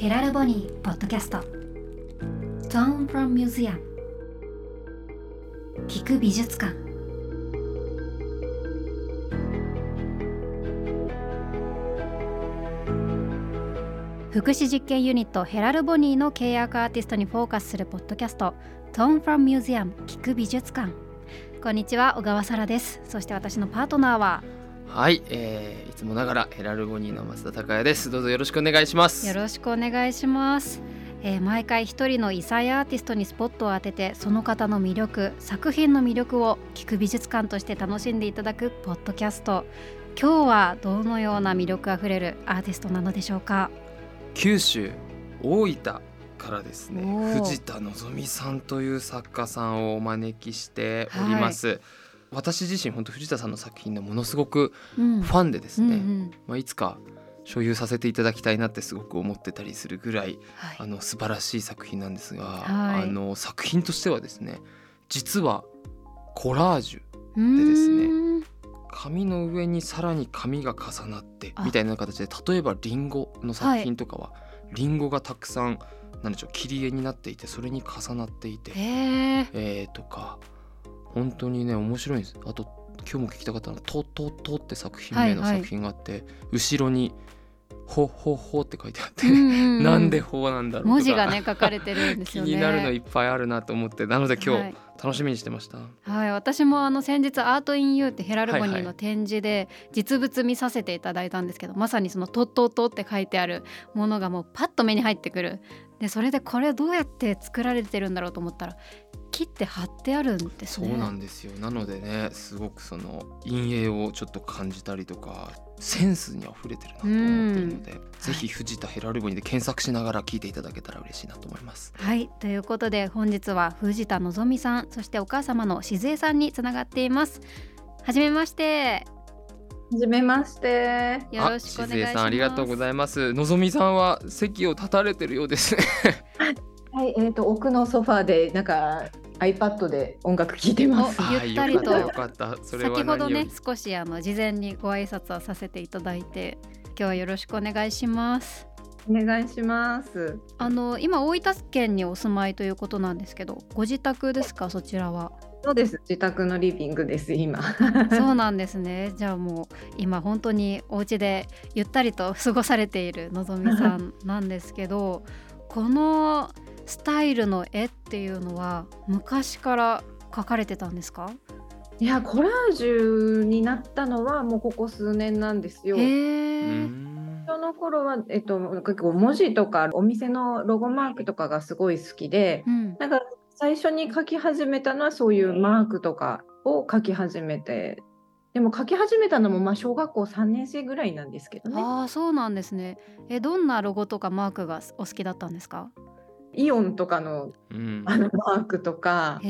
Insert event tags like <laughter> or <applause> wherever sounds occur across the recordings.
ヘラルボニーポッドキャスト。Tone from Museum 聞く美術館。福祉実験ユニットヘラルボニーの契約アーティストにフォーカスするポッドキャスト。Tone from Museum 聞く美術館。こんにちは小川沙羅です。そして私のパートナーははい、えー、いつもながらヘラルボニーの増田孝也です。どうぞよろしくお願いします。よろしくお願いします。えー、毎回一人の異彩アーティストにスポットを当ててその方の魅力作品の魅力を聞く美術館として楽しんでいただくポッドキャスト。今日はどのような魅力あふれるアーティストなのでしょうか？九州大分からですね藤田希さんという作家さんをお招きしております、はい私自身本当藤田さんの作品のものすごくファンでですね、うんうん。うん、まあ、いつか所有させていただきたいなってすごく思ってたりするぐらい、はい、あの素晴らしい作品なんですが、はい、あの作品としてはですね実はコラージュでですね紙の上にさらに紙が重なってみたいな形で例えばリンゴの作品とかは、はい、リンゴがたくさんなんでしょう切り絵になっていてそれに重なっていて、えー、とか本当にね面白いんです。あと今日も聞きたかったのは「ととと」って作品名の作品があって、はいはい、後ろに「ほほほ」って書いてあって、うんうん、<laughs> なんで「ほ」なんだろう文字がね書かれてるんですよね。気になるのいっぱいあるなと思ってなので今日、楽しみにしてました。はい、私もあの先日アートインユーってヘラルボニーの展示で実物見させていただいたんですけど、はいはい、まさにそのとっととって書いてあるものがもうパッと目に入ってくる。でそれでこれどうやって作られてるんだろうと思ったら切って貼ってあるんですねそうなんですよなのでねすごくその陰影をちょっと感じたりとかセンスにあふれてるなと思っているので、ぜひ藤田ヘラルボニで検索しながら聞いていただけたら嬉しいなと思います。はいということで本日は藤田希さんそしてお母様の静江さんにつながっています。はじめまして。はじめまして。よろしくお願いします。さんありがとうございます。のぞみさんは席を立たれてるようですね。はい、えっ、ー、と奥のソファーでなんか iPad で音楽聴いてます。ゆったりと。よかった先ほどね少しあの事前にご挨拶をさせていただいて今日はよろしくお願いします。お願いします。あの今大分県にお住まいということなんですけど、ご自宅ですかそちらは？そうです。自宅のリビングです今。<laughs> そうなんですね。じゃあもう今本当にお家でゆったりと過ごされているのぞみさんなんですけど、このスタイルの絵っていうのは昔から描かれてたんですか？いやコラージュになったのはもうここ数年なんですよ。その頃は、えっと、結構文字とかお店のロゴマークとかがすごい好きで、うん、なんか最初に書き始めたのはそういうマークとかを書き始めてでも書き始めたのもまあ小学校3年生ぐらいなんですけどね。ああそうなんですね。えどんなロゴとかマークがお好きだったんですか？イオンとかの,、あのマークとか、あと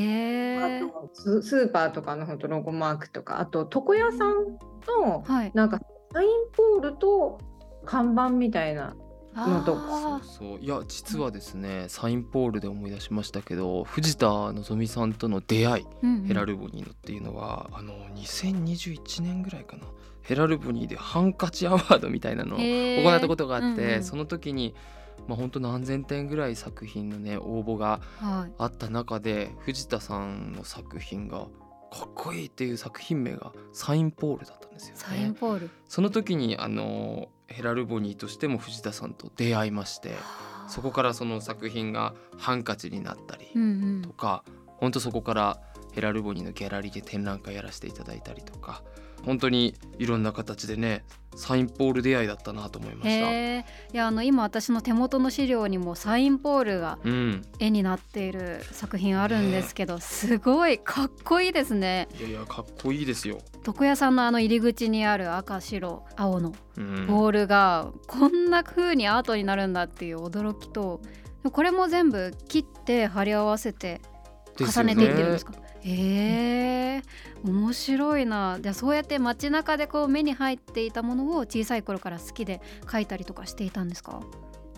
スーパーとかの本当ロゴマークとかあと床屋さんの、なんかサインポールと看板みたいなのとかそういや実はですねサインポールで思い出しましたけど藤田希さんとの出会い、うんうん、ヘラルボニーのっていうのはあの2021年ぐらいかな。ヘラルボニーでハンカチアワードみたいなのを行ったことがあって、うんうん、その時にまあ、本当何千点ぐらい作品のね応募があった中で、はい、藤田さんの作品がかっこいいっていう作品名がサインポールだったんですよ、ね、サインポール。その時にあのヘラルボニーとしても藤田さんと出会いましてそこからその作品がハンカチになったりとか、うん。うん、本当そこからヘラルボニーのギャラリーで展覧会やらせていただいたりとか本当にいろんな形でねサインポール出会いだったなと思いました。いやあの今私の手元の資料にもサインポールが絵になっている作品あるんですけど、うん、すごいかっこいいですね。いやいやかっこいいですよ。床屋さんのあの入り口にある赤白青のボールがこんな風にアートになるんだっていう驚きとこれも全部切って貼り合わせて重ねていってるんですか？へえ面白いな。じゃあそうやって街中でこう目に入っていたものを小さい頃から好きで描いたりとかしていたんですか？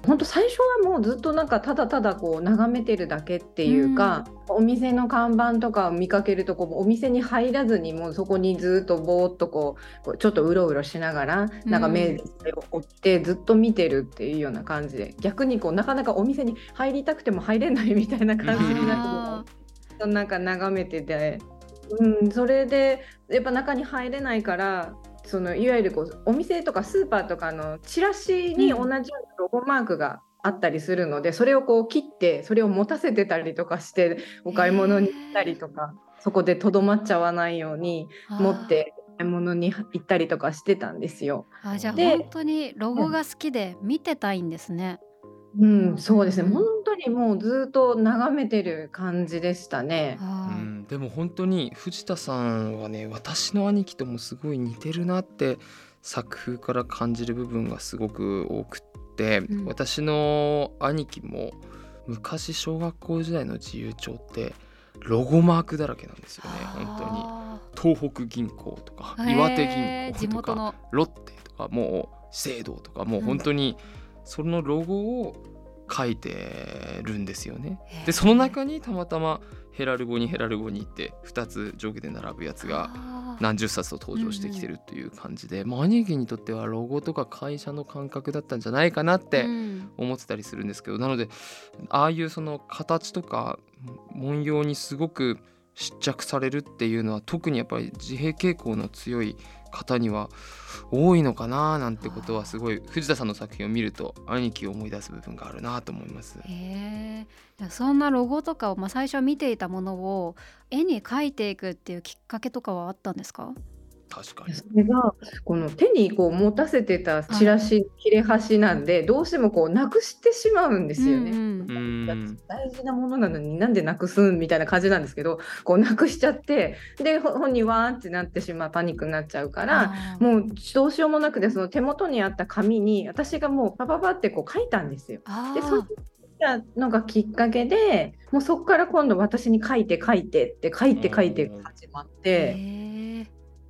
本当最初はもうずっとなんかただただこう眺めてるだけっていうか、うん、お店の看板とかを見かけるとこうお店に入らずにもうそこにずっとぼーっとこうちょっとうろうろしながらなんか目を追ってずっと見てるっていうような感じで逆にこうなかなかお店に入りたくても入れないみたいな感じになってなんか眺めてて、うん、それでやっぱ中に入れないからそのいわゆるこうお店とかスーパーとかのチラシに同じようなロゴマークがあったりするので、うん、それをこう切ってそれを持たせてたりとかしてお買い物に行ったりとかそこでとどまっちゃわないように持って買い物に行ったりとかしてたんですよ。あじゃあ本当にロゴが好きで見てたいんですね。うん、そうですね。本当にもうずっと眺めてる感じでしたね。うん、でも本当に藤田さんはね、私の兄貴ともすごい似てるなって作風から感じる部分がすごく多くって、うん、私の兄貴も昔小学校時代の自由帳ってロゴマークだらけなんですよね。本当に。東北銀行とか岩手銀行とかロッテとかもう資生堂とかもう本当に、うんそのロゴを書いてるんですよね。でその中にたまたまヘラル語にヘラル語にって2つ上下で並ぶやつが何十冊と登場してきてるっていう感じで、うんうん、まあ、兄貴にとってはロゴとか会社の感覚だったんじゃないかなって思ってたりするんですけど、うん、なのでああいうその形とか文様にすごく失着されるっていうのは特にやっぱり自閉傾向の強い方には多いのかななんてことはすごい藤田さんの作品を見ると兄貴を思い出す部分があるなと思います。へそんなロゴとかを、まあ、最初見ていたものを絵に描いていくっていうきっかけとかはあったんですか？確かにそれがこの手にこう持たせてたチラシ切れ端なんで、どうしてもこうなくしてしまうんですよね。うんうん、大事なものなのになんでなくすんみたいな感じなんですけどこうなくしちゃってで本人わーってなってしまうパニックになっちゃうからもうどうしようもなくてその手元にあった紙に私がもうパパパってこう書いたんですよ。でそうたのがきっかけでもうそこから今度私に書いて書いてって書いて書いて始まって。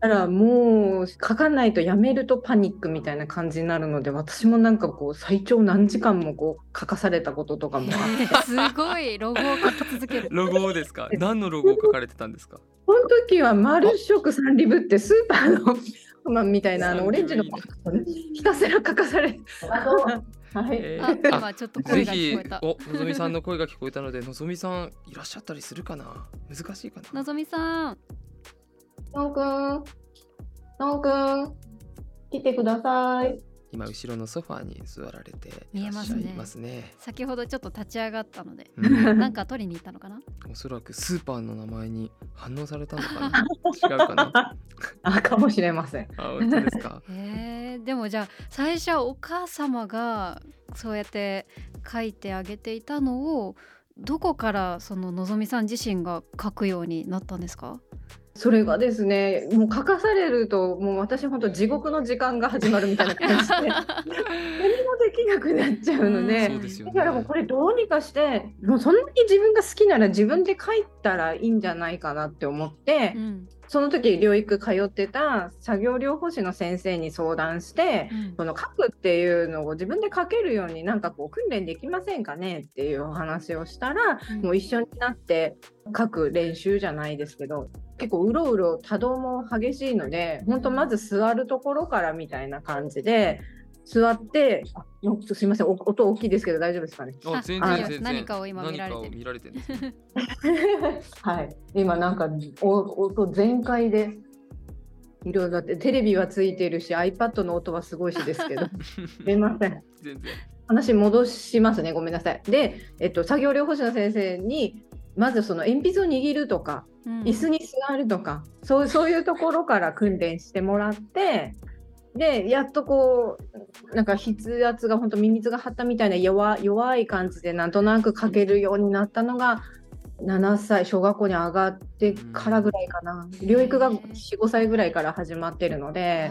だからもう書かないとやめるとパニックみたいな感じになるので私もなんかこう最長何時間もこう書かされたこととかも <laughs> すごいロゴを書き続ける。ロゴですか何のロゴを書かれてたんですか？この時は丸色サンリブってスーパーのまあ、みたいなあの <laughs> オレンジのひたすら書かされはい、えー、今ちょっと声が聞こえた。お、のぞみさんの声が聞こえたので、のぞみさんいらっしゃったりするかな？難しいかな？のぞみさん。のんくん、のんくん、来てください。今後ろのソファーに座られて見えますね。ますね先ほどちょっと立ち上がったので、うん、なんか取りに行ったのかな？おそらくスーパーの名前に反応されたのかな？<laughs> 違うかな？あ、かもしれません。あ、本当ですか？えー、でもじゃあ最初お母様がそうやって書いてあげていたのをどこからそののぞみさん自身が書くようになったんですか？それがですねもう書かされるともう私本当地獄の時間が始まるみたいな感じで <laughs> 何もできなくなっちゃうので、うんでね、だからもうこれどうにかしてもうそんなに自分が好きなら自分で書いたらいいんじゃないかなって思って、うん、その時療育通ってた作業療法士の先生に相談して、うん、その書くっていうのを自分で書けるようになんかこう訓練できませんかねっていうお話をしたら、うん、もう一緒になって書く練習じゃないですけど結構うろうろ多動も激しいので本当まず座るところからみたいな感じで。座って、あすみません、音大きいですけど大丈夫ですかね？あ全然全然。何かを今見られて見られてるはい、今なんかお音全開で。いろいろってテレビはついてるし iPad の音はすごいしですけど。<laughs> すみません。話戻しますね。ごめんなさい。で、えっと、作業療法士の先生にまずその鉛筆を握るとか、うん、椅子に座るとかそうそういうところから訓練してもらってでやっとこうなんか筆圧が本当ミミズが張ったみたいな弱弱い感じでなんとなく書けるようになったのが7歳小学校に上がってからぐらいかな。療育が45歳ぐらいから始まってるので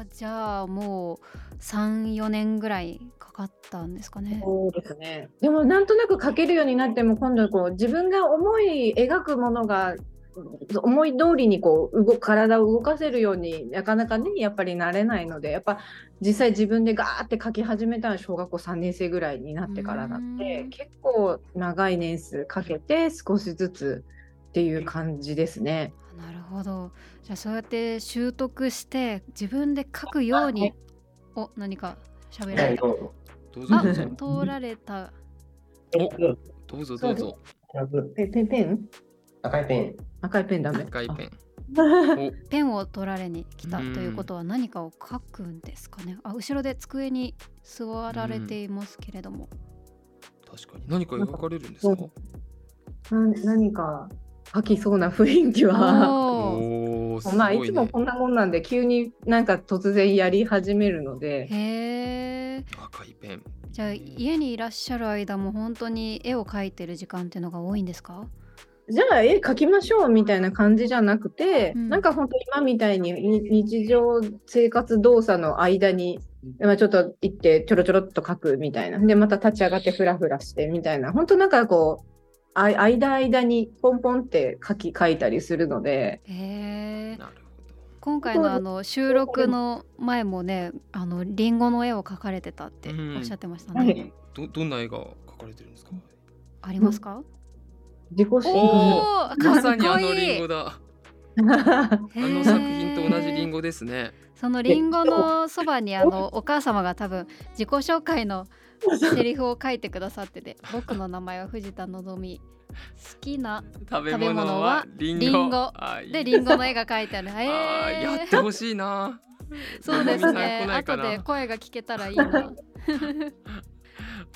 あじゃあもう34年ぐらいかかったんですかね。そうですね。でもなんとなく書けるようになっても今度こう自分が思い描くものが思い通りにこう動体を動かせるようになかなかねやっぱりなれないのでやっぱ実際自分でガーって書き始めたのは小学校3年生ぐらいになってからなって結構長い年数かけて少しずつっていう感じですね。なるほどじゃあそうやって習得して自分で書くようにお何か喋られた？あ通られた。おどうぞどうぞ。ペンペン赤いペン。赤いペンダメ。赤いペン。<laughs> ペンを取られに来たということは何かを書くんですかね。あ後ろで机に座られていますけれども。確かに何か描かれるんですか？何か書きそうな雰囲気は。まあいつもこんなもんなんで急になんか突然やり始めるので。へえ。赤いペン。じゃあ家にいらっしゃる間も本当に絵を描いてる時間っていうのが多いんですか？じゃあ絵描きましょうみたいな感じじゃなくて、うん、なんか本当今みたいに日常生活動作の間に、まあ、ちょっと行ってちょろちょろっと描くみたいなでまた立ち上がってフラフラしてみたいな本当なんかこう間間にポンポンって書き書いたりするので。へ今回のあの収録の前もねあのリンゴの絵を描かれてたっておっしゃってましたね。どどんな絵が描かれてるんですか？ありますか、自己申まさにあのリンゴだ。<laughs> あの作品と同じリンゴですね。そのリンゴのそばにあのお母様が多分自己紹介の <laughs> セリフを書いてくださってて僕の名前は藤田のぞみ。好きな食べ物はリンゴ。でリンゴの絵が描いてある。えー、やってほしいな。<laughs> そうですね。<laughs> 後で声が聞けたらいいな。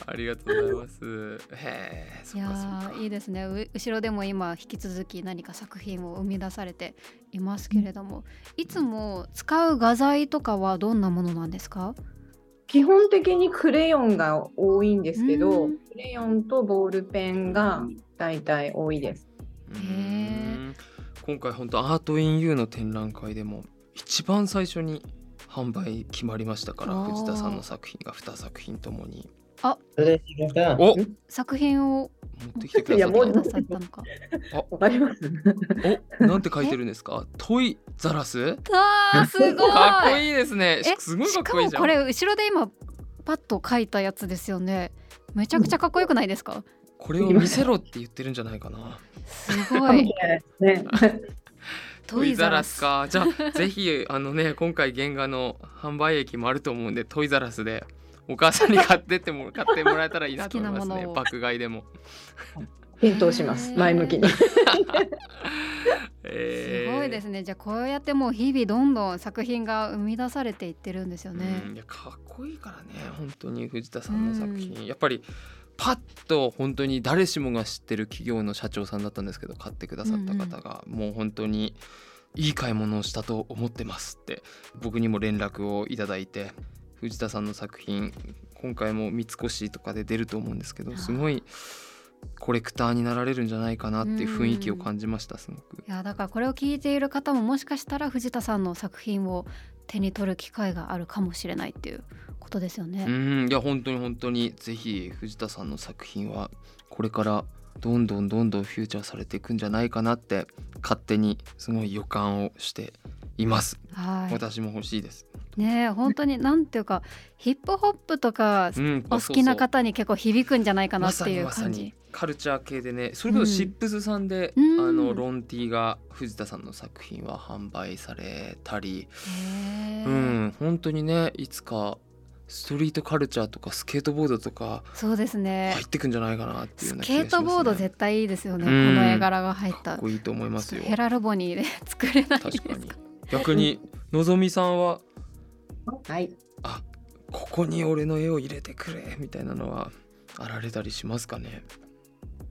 ありがとうございます。へいやいいですね。後ろでも今引き続き何か作品を生み出されていますけれども、いつも使う画材とかはどんなものなんですか？基本的にクレヨンが多いんですけど、クレヨンとボールペンが大体多いです。へ今回本当アートインユーの展覧会でも一番最初に販売決まりましたから藤田さんの作品が2作品ともに。あお作品を持ってきてくださったのか。あ、わかります。お、なんて書いてるんですか？トイザラス？あすごい。かっこいいですね。すごいかっこいいじゃん。これ後ろで今パッと書いたやつですよね。めちゃくちゃかっこよくないですか？これを見せろって言ってるんじゃないかな。すごい。トイザラスか。じゃあぜひあのね今回原画の販売益もあると思うんでトイザラスでお母さんに買ってっても買ってもらえたらいいなと思いますね。爆買いでも。検討します。前向きに。<laughs> すごいですね。じゃあこうやってもう日々どんどん作品が生み出されていってるんですよね、いやかっこいいからね。本当に藤田さんの作品、やっぱりパッと本当に誰しもが知ってる企業の社長さんだったんですけど買ってくださった方が、もう本当にいい買い物をしたと思ってますって僕にも連絡をいただいて藤田さんの作品今回も三越とかで出ると思うんですけどすごいコレクターになられるんじゃないかなっていう雰囲気を感じましたすごく。いやだからこれを聞いている方ももしかしたら藤田さんの作品を手に取る機会があるかもしれないっていうことですよね。うん。いや本当に本当にぜひ藤田さんの作品はこれからどんどんどんどんフューチャーされていくんじゃないかなって勝手にすごい予感をしています、はい、私も欲しいですね本当になんていうかヒップホップとかお好きな方に結構響くんじゃないかなっていう感じ、カルチャー系でねそれこそシップスさんで、うん、あのロンティが藤田さんの作品は販売されたりうん本当にねいつかストリートカルチャーとかスケートボードとかそうですね。入ってくんじゃないかなっていう、ね、スケートボード絶対いいですよね、この絵柄が入った。かっこいいと思いますよ。ヘラルボニーで作れないですか？逆にのぞみさんははい。あここに俺の絵を入れてくれみたいなのはあられたりしますかね。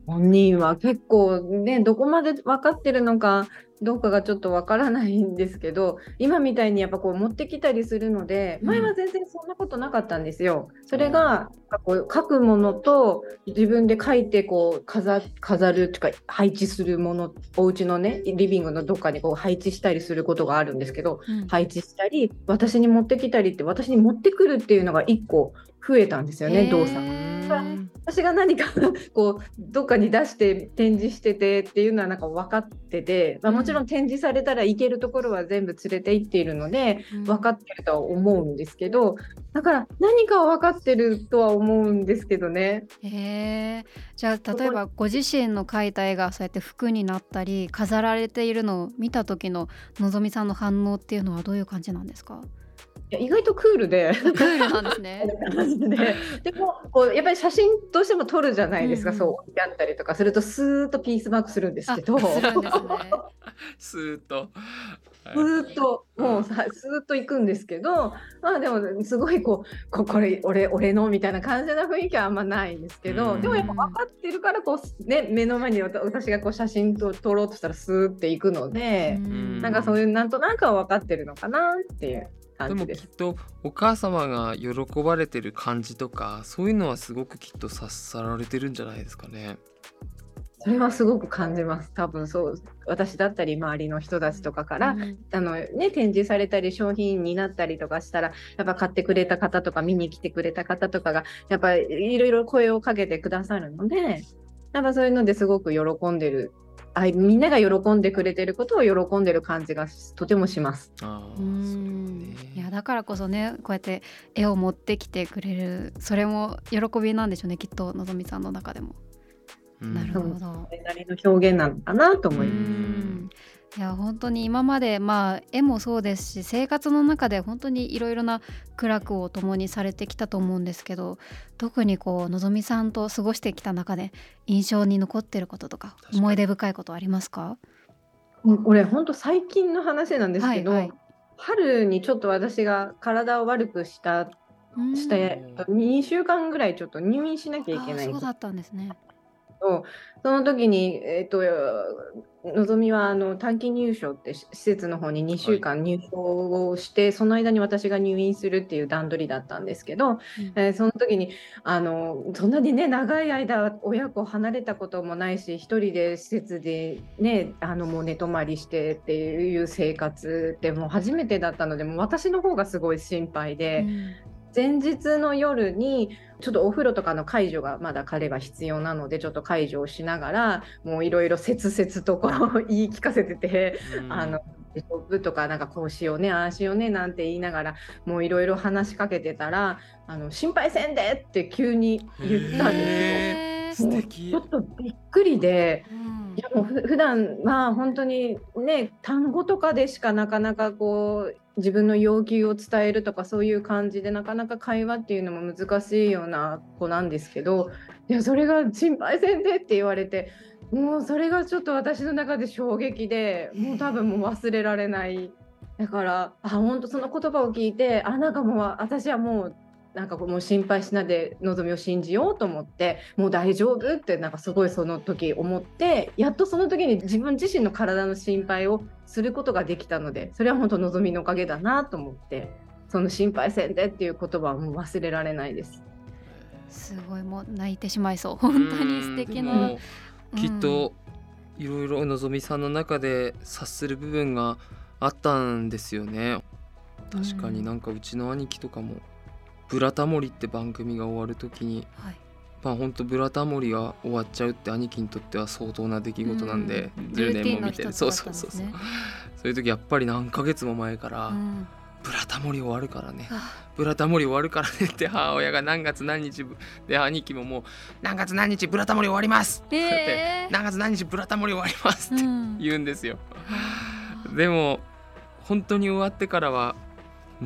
本人は結構ねどこまで分かってるのかどうかがちょっとわからないんですけど今みたいにやっぱこう持ってきたりするので前は全然そんなことなかったんですよ。それがこう書くものと自分で書いてこう飾飾るとか配置するものお家のねリビングのどっかにこう配置したりすることがあるんですけど、うん、配置したり私に持ってきたりって私に持ってくるっていうのが1個増えたんですよね動作。私が何か <laughs> こうどっかに出して展示しててっていうのはなんか分かってて、まあ、もちろん展示されたら行けるところは全部連れて行っているので分かってるとは思うんですけどだから何かは分かってるとは思うんですけどね。へじゃあ例えばご自身の描いた絵がそうやって服になったり飾られているのを見た時ののぞみさんの反応っていうのはどういう感じなんですか？や意外とクールで。クールなんですね。<laughs> で。もこうやっぱり写真どうしても撮るじゃないですか、うんうん、そう置いてあったりとかするとスーッとピースマークするんですけど。<laughs> スーッと。スーッともうさスーッと行くんですけどまあでもすごいこうここれ俺俺のみたいな感じな雰囲気はあんまないんですけど、でもやっぱ分かってるからこう、ね、目の前に私がこう写真と撮ろうとしたらスーッて行くので、ん。なんかそういうなんとなくは分かってるのかなっていう。でもきっとお母様が喜ばれてる感じとかそういうのはすごくきっと察さられてるんじゃないですかね。それはすごく感じます。多分そう私だったり周りの人たちとかから、うん、あのね、展示されたり商品になったりとかしたらやっぱ買ってくれた方とか見に来てくれた方とかがやっぱりいろいろ声をかけてくださるのでやっぱそういうのですごく喜んでるあみんなが喜んでくれてることを喜んでる感じがとてもします。いやだからこそねこうやって絵を持ってきてくれるそれも喜びなんでしょうねきっとのぞみさんの中でも。なるほど。それなりの表現なのかなと思います。いや本当に今までまあ絵もそうですし生活の中で本当にいろいろな苦楽を共にされてきたと思うんですけど特にこうのぞみさんと過ごしてきた中で印象に残ってることとか思い出深いことありますか？俺本当最近の話なんですけど、はいはい、春にちょっと私が体を悪くしたして2週間ぐらいちょっと入院しなきゃいけない。そうだったんですねど、その時に、えっと、のぞみはあの短期入所って施設の方に2週間入所をして、はい、その間に私が入院するっていう段取りだったんですけど、うん、えー、その時にあのそんなにね長い間親子離れたこともないし1人で施設でねあのもう寝泊まりしてっていう生活ってもう初めてだったのでもう私の方がすごい心配で、うん、前日の夜にちょっとお風呂とかの介助がまだ彼は必要なのでちょっと介助をしながらもういろいろ切々とこう言い聞かせてて、うん、あの大丈夫とかなんかこうしようねああしようねなんて言いながらもういろいろ話しかけてたらあの心配せんでって急に言ったんですよ。ちょっとびっくりで、うん、いやもう普段まあ本当にね単語とかでしかなかなかこう自分の要求を伝えるとかそういう感じでなかなか会話っていうのも難しいような子なんですけどいやそれが心配せんでって言われてもうそれがちょっと私の中で衝撃でもう多分もう忘れられない。だからあ本当その言葉を聞いてあなんかもう私はもうなんかもう心配しないでのぞみを信じようと思ってもう大丈夫ってなんかすごいその時思ってやっとその時に自分自身の体の心配をすることができたのでそれは本当のぞみのおかげだなと思ってその心配せんでっていう言葉はもう忘れられないです。すごいもう泣いてしまいそう。本当に素敵な、きっといろいろのぞみさんの中で察する部分があったんですよね。確かになんかうちの兄貴とかも「ブラタモリ」って番組が終わる時に、はい、まあ本当ブラタモリが終わっちゃうって兄貴にとっては相当な出来事なんで、うん、10年も見て、ね、そうそうそうそう。そういう時やっぱり何ヶ月も前から、うん。ブラタモリ終わるからね。ブラタモリ終わるからねって母親が何月何日で兄貴ももう何月何日ブラタモリ終わりますって、えー、何月何日ブラタモリ終わりますって言うんですよ、うん、でも本当に終わってからは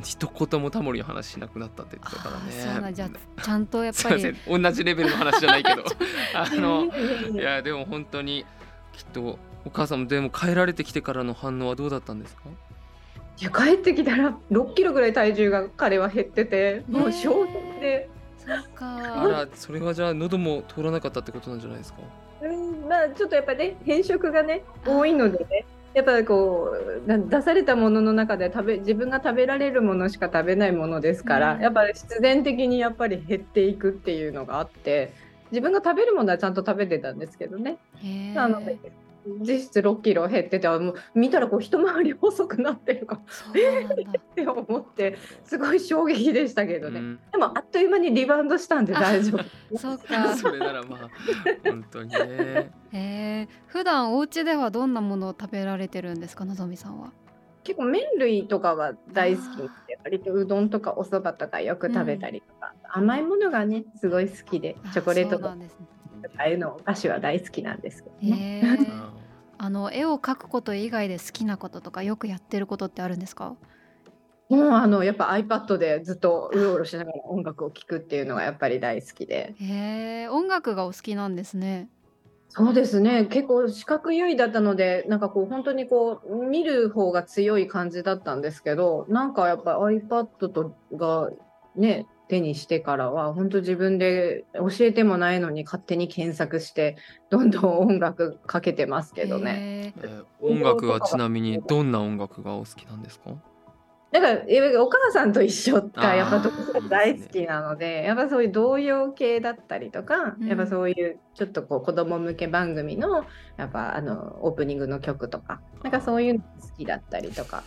一言もタモリの話しなくなったって言ってたからね。そうなじゃちゃんとやっぱり。同じレベルの話じゃないけど。<laughs> あのいやでも本当にきっとお母さんもでも帰られてきてからの反応はどうだったんですか？いや帰ってきたら6キロぐらい体重が彼は減っててもう衝撃で。そうか。あらそれはじゃあ喉も通らなかったってことなんじゃないですか？うんまあちょっとやっぱね変色がね多いのでねやっぱりこう出されたものの中で食べ自分が食べられるものしか食べないものですから、うん、やっぱり必然的にやっぱり減っていくっていうのがあって自分が食べるものはちゃんと食べてたんですけどね。なので実質6キロ減っててもう見たらこう一回り細くなってるか <laughs> えー、って思ってすごい衝撃でしたけどね、うん、でもあっという間にリバウンドしたんで大丈夫。<laughs> そうか。それならまあ本当にね。えー、普段お家ではどんなものを食べられてるんですかのぞみさんは？結構麺類とかは大好きで割とうどんとかお蕎麦とかよく食べたりとか、うん、甘いものがねすごい好きでチョコレートとか、ね、ああいうのお菓子は大好きなんですけどね。あの絵を描くこと以外で好きなこととかよくやってることってあるんですか？もうあのやっぱ iPad でずっとうろうろしながら音楽を聴くっていうのがやっぱり大好きで。へえ音楽がお好きなんですね。そうですね結構視覚優位だったのでなんかこう本当にこう見る方が強い感じだったんですけどなんかやっぱ iPad とがね手にしてからは本当自分で教えてもないのに勝手に検索してどんどん音楽かけてますけどね。えー、音楽はちなみにどんな音楽がお好きなんですか？だからお母さんと一緒がやっぱ大好きなので、ね、やっぱそういう童謡系だったりとか、うん、やっぱそういうちょっとこう子供向け番組のやっぱあのオープニングの曲とかなんかそういうの好きだったりとか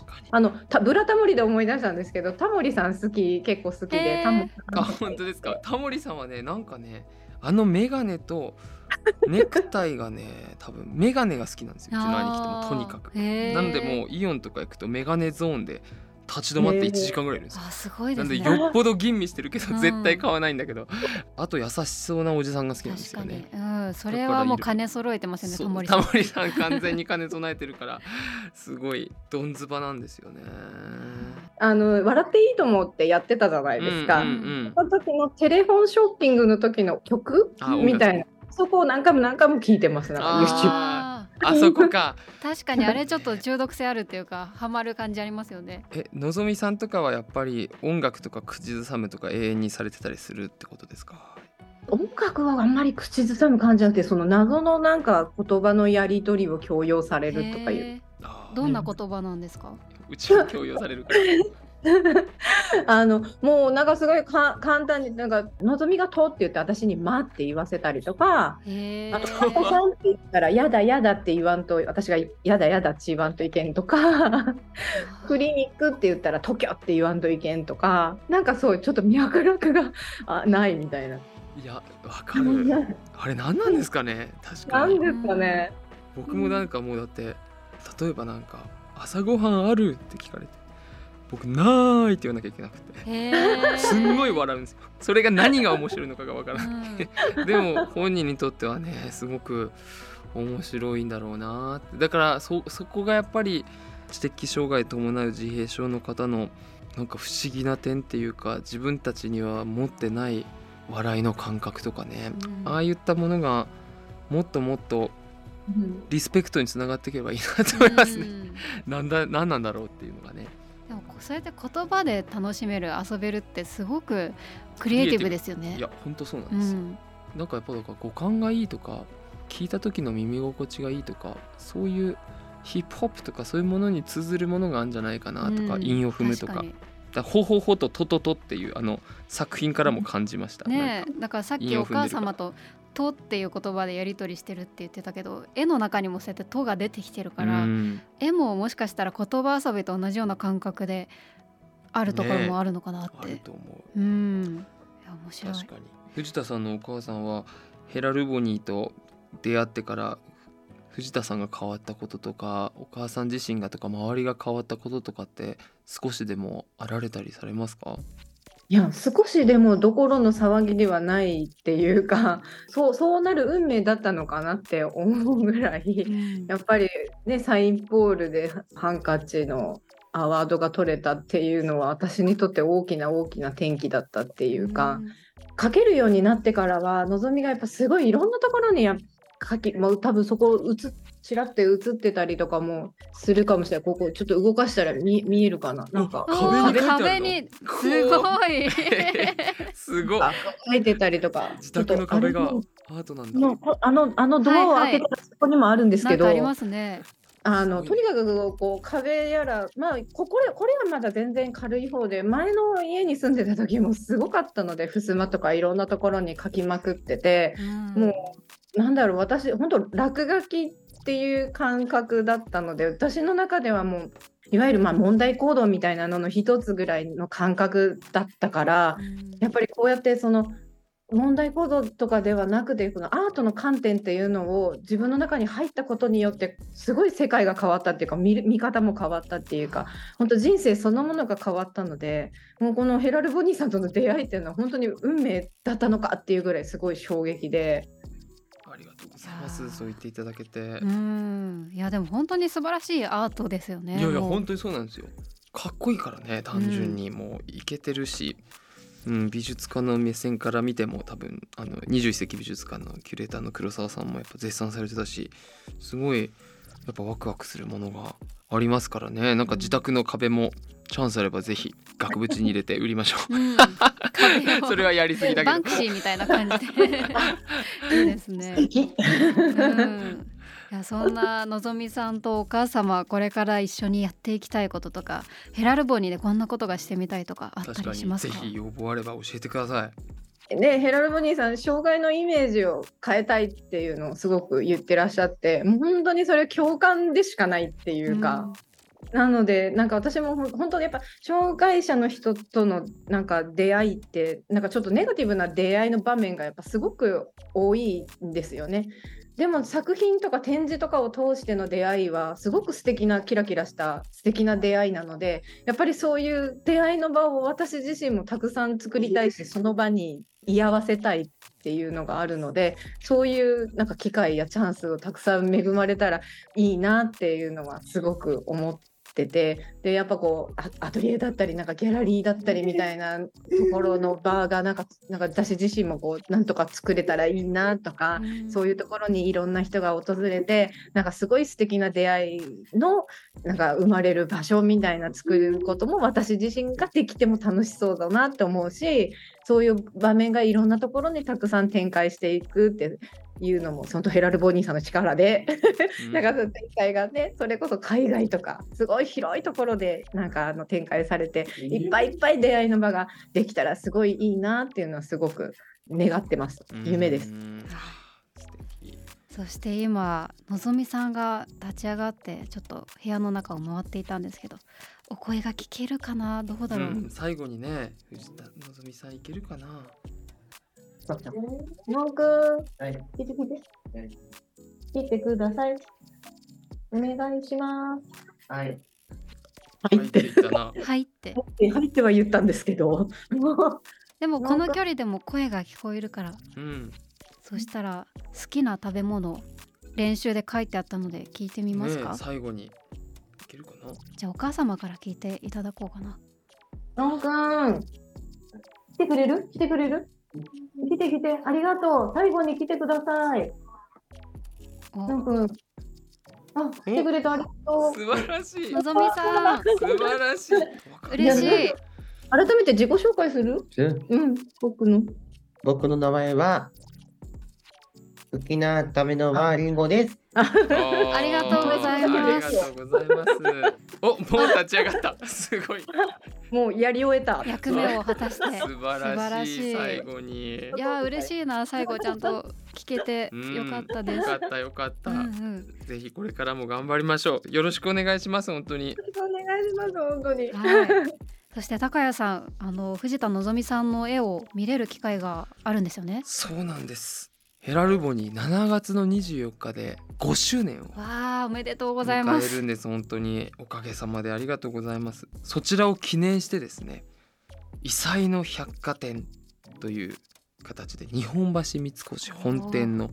確かに。あのたブラタモリで思い出したんですけどタモリさん好き結構好きで、タモあ本当ですか？タモリさんはねなんかねあの眼鏡と <laughs> ネクタイがね多分眼鏡が好きなんですよ。うちの兄貴ともとにかく。なのでもうイオンとか行くと眼鏡ゾーンで立ち止まって1時間ぐらいいるんですよ。あすごいです、ね、なんでよっぽど吟味してるけど絶対買わないんだけど、あと優しそうなおじさんが好きなんですよね。うん、それはもう金揃えてますよねタモリさん。タモリさん完全に金備えてるからすごいどんずばなんですよね。あの笑っていいと思ってやってたじゃないですか。うんうんうん、その時のテレフォンショッピングの時の曲みたいなそこを何回も何回も聞いてます。なんか YouTube あそこか。<laughs> 確かにあれちょっと中毒性あるっていうかハマる感じありますよね。えのぞみさんとかはやっぱり音楽とか口ずさむとか永遠にされてたりするってことですか？音楽はあんまり口ずさむ感じじゃなくてその謎のなんか言葉のやり取りを強要されるとかいう。どんな言葉なんですか？<laughs> うちは強要されるから <laughs> あのもうなんかすごい簡単になんか「のぞみがと」って言って私に「ま」って言わせたりとか「あと「おさん」って言ったら「やだやだ」って言わんと私が「やだやだ」って言わんといけんとか <laughs> クリニックって言ったら「ときょ」って言わんといけんとかなんかそうちょっと脈絡があないみたいな。いやわかるあれ何なんですかね確かに。なんですかね僕もなんかもうだって例えばなんか「朝ごはんある?」って聞かれて僕ないって言わなきゃいけなくて。すんごい笑うんですよ。それが何が面白いのかがわからなくて、うん、<laughs> でも本人にとってはねすごく面白いんだろうなだからそそこがやっぱり知的障害伴う自閉症の方のなんか不思議な点っていうか自分たちには持ってない笑いの感覚とかね、うん、ああいったものがもっともっとリスペクトにつながっていけばいいなと思いますね。うん、なんだ何なんだろうっていうのがね。そうやって言葉で楽しめる遊べるってすごくクリエイティブですよね。いや本当そうなんですよ、うん、なんかやっぱだから五感がいいとか聞いた時の耳心地がいいとかそういうヒップホップとかそういうものに通ずるものがあるんじゃないかなとか、うん、韻を踏むとか。だほほほととととっていうあの作品からも感じました。ねだからさっきお母様ととっていう言葉でやり取りしてるって言ってたけど絵の中にもそうやって「と」が出てきてるから、うん、絵ももしかしたら言葉遊びと同じような感覚であるところもあるのかなって。ね、と思う。うん。いや面白い。確かに藤田さんのお母さんはヘラルボニーと出会ってから藤田さんが変わったこととかお母さん自身がとか周りが変わったこととかって少しでもあられたりされますか？いや、少しでもどころの騒ぎではないっていうか、<laughs> そうそうなる運命だったのかなって思うぐらい、うん。やっぱりね、サインポールでハンカチのアワードが取れたっていうのは、私にとって大きな大きな転機だったっていうか、書けるようになってからは、のぞみがやっぱすごいいろんなところにや書き、まあ、多分そこ映っちらって映ってたりとかもするかもしれない。ここちょっと動かしたら見見えるかな？なんか壁に壁にすごいすごい。書いてたりとか。自宅の壁がアートなんだ。あのあのドアを開けたそこにもあるんですけど。はいはい、ありますね。あのとにかくこう壁やら、まあ、ここれこれはまだ全然軽い方で前の家に住んでた時もすごかったので襖とかいろんなところに書きまくってて、うん、もうなんだろう私本当落書きっていう感覚だったので私の中ではもういわゆるま問題行動みたいなのの一つぐらいの感覚だったから、うん、やっぱりこうやってその問題行動とかではなくてこのアートの観点っていうのを自分の中に入ったことによってすごい世界が変わったっていうか見見方も変わったっていうか本当人生そのものが変わったのでもうこのヘラル・ボニーさんとの出会いっていうのは本当に運命だったのかっていうぐらいすごい衝撃で。ありがとうございます。そう言っていただけて。うん。いやでも本当に素晴らしいアートですよねいやいや本当にそうなんですよ。かっこいいからね単純に。もういけてるし、うんうん、美術家の目線から見ても多分あの21世紀美術館のキュレーターの黒沢さんもやっぱ絶賛されてたしすごいやっぱワクワクするものがありますからね。なんか自宅の壁もチャンスあればぜひ額縁に入れて売りましょう、うん、<laughs> それはやりすぎだけど。バンクシーみたいな感じで。<laughs> いいですね、うん。いやそんなのぞみさんとお母様これから一緒にやっていきたいこととかヘラルボニーでこんなことがしてみたいとかあったりしますか？ぜひ要望あれば教えてください。でヘラルボニーさん障害のイメージを変えたいっていうのをすごく言ってらっしゃってもう本当にそれ共感でしかないっていうか、うん、なのでなんか私も本当にやっぱ障害者の人とのなんか出会いってなんかちょっとネガティブな出会いの場面がやっぱすごく多いんですよね。でも作品とか展示とかを通しての出会いはすごく素敵なキラキラした素敵な出会いなのでやっぱりそういう出会いの場を私自身もたくさん作りたいしその場に居合わせたいっていうのがあるのでそういうなんか機会やチャンスをたくさん恵まれたらいいなっていうのはすごく思っっててでやっぱこうアトリエだったりなんかギャラリーだったりみたいなところの場がなんかなんか私自身もこうなんとか作れたらいいなとか、うん、そういうところにいろんな人が訪れてなんかすごい素敵な出会いのなんか生まれる場所みたいな作ることも私自身ができても楽しそうだなって思うしそういう場面がいろんなところにたくさん展開していくっていうのもそのヘラル・ボニーさんの力でなん。かその展開がねそれこそ海外とかすごい広いところでなんかあの展開されていっぱいいっぱい出会いの場ができたらすごいいいなっていうのはすごく願ってます。夢です。そして今のぞみさんが立ち上がってちょっと部屋の中を回っていたんですけどお声が聞けるかな？どうだろう、うん、最後にね藤田のぞみさんいけるかな？文句、はい、聞いて聞いて。はい、聞いてください。お願いします。はい。入って。入って。入っては言ったんですけど。<laughs> でもこの距離でも声が聞こえるから。うん。そしたら好きな食べ物練習で書いてあったので聞いてみますか？最後にいけるかな？じゃあお母様から聞いていただこうかな。のんくん、来てくれる？来てくれる？来て来て、ありがとう。最後に来てください。なんか、あ、来てくれた、ありがとう。素晴らしい。のぞみさん。素晴らしい。嬉しい。改めて自己紹介する？うん、僕の。僕の名前は、好きなためのはリンゴです。ありがとうございます。ありがとうございます。お、もう立ち上がった。すごい。もうやり終えた。役目を果たして。<laughs> 素晴らしい。最後に。いや嬉しいな最後ちゃんと聞けてよかったです。よかったよかった。うんうん、ぜひこれからも頑張りましょう。よろしくお願いします本当に。お願いします本当に。はい。<laughs> そして高谷さん、あの藤田希さんの絵を見れる機会があるんですよね。そうなんです。ヘラルボに7月の24日で5周年をわあおめでとうございます。迎えるんです本当に。おかげさまでありがとうございます。そちらを記念してですね異彩の百貨店という形で日本橋三越本店の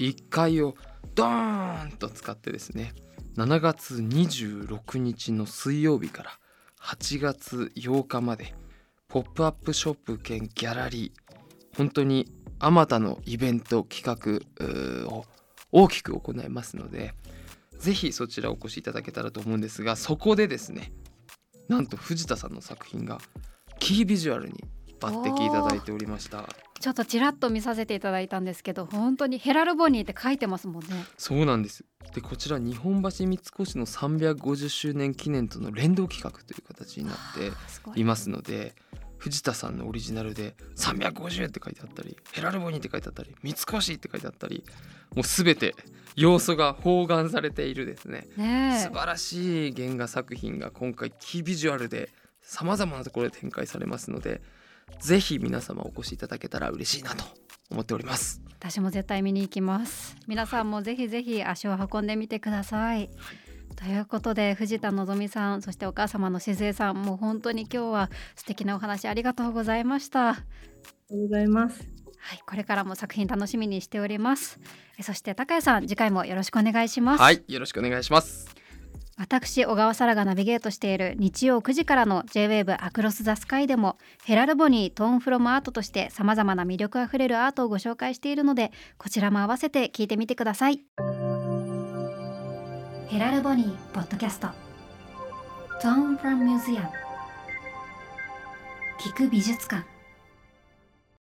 1階をドーンと使ってですね7月26日の水曜日から8月8日までポップアップショップ兼ギャラリー本当にあまたのイベント企画を大きく行いますのでぜひそちらお越しいただけたらと思うんですがそこでですねなんと藤田さんの作品がキービジュアルに抜擢いただいておりました。ちょっとちらっと見させていただいたんですけど本当にヘラルボニーって書いてますもんね。そうなんです。でこちら日本橋三越の350周年記念との連動企画という形になっていますので藤田さんのオリジナルで350って書いてあったりヘラルボニーって書いてあったり三越って書いてあったりもう全て要素が包含されているですね。ね素晴らしい原画作品が今回キービジュアルでさまざまなところで展開されますのでぜひ皆様お越しいただけたら嬉しいなと思っております。私も絶対見に行きます。皆さんもぜひぜひ足を運んでみてください、はいということで藤田希さんそしてお母様の静江さんもう本当に今日は素敵なお話ありがとうございました。ありがとうございます。はい、これからも作品楽しみにしております。そして高谷さん次回もよろしくお願いします。はいよろしくお願いします。私小川沙羅がナビゲートしている日曜9時からの J-WAVE アクロス・ザ・スカイでもヘラルボニートーンフロムアートとしてさまざまな魅力あふれるアートをご紹介しているのでこちらも合わせて聞いてみてくださいヘラルボニーポッドキャスト。ゾーンフロムミュージアム。聞く美術館。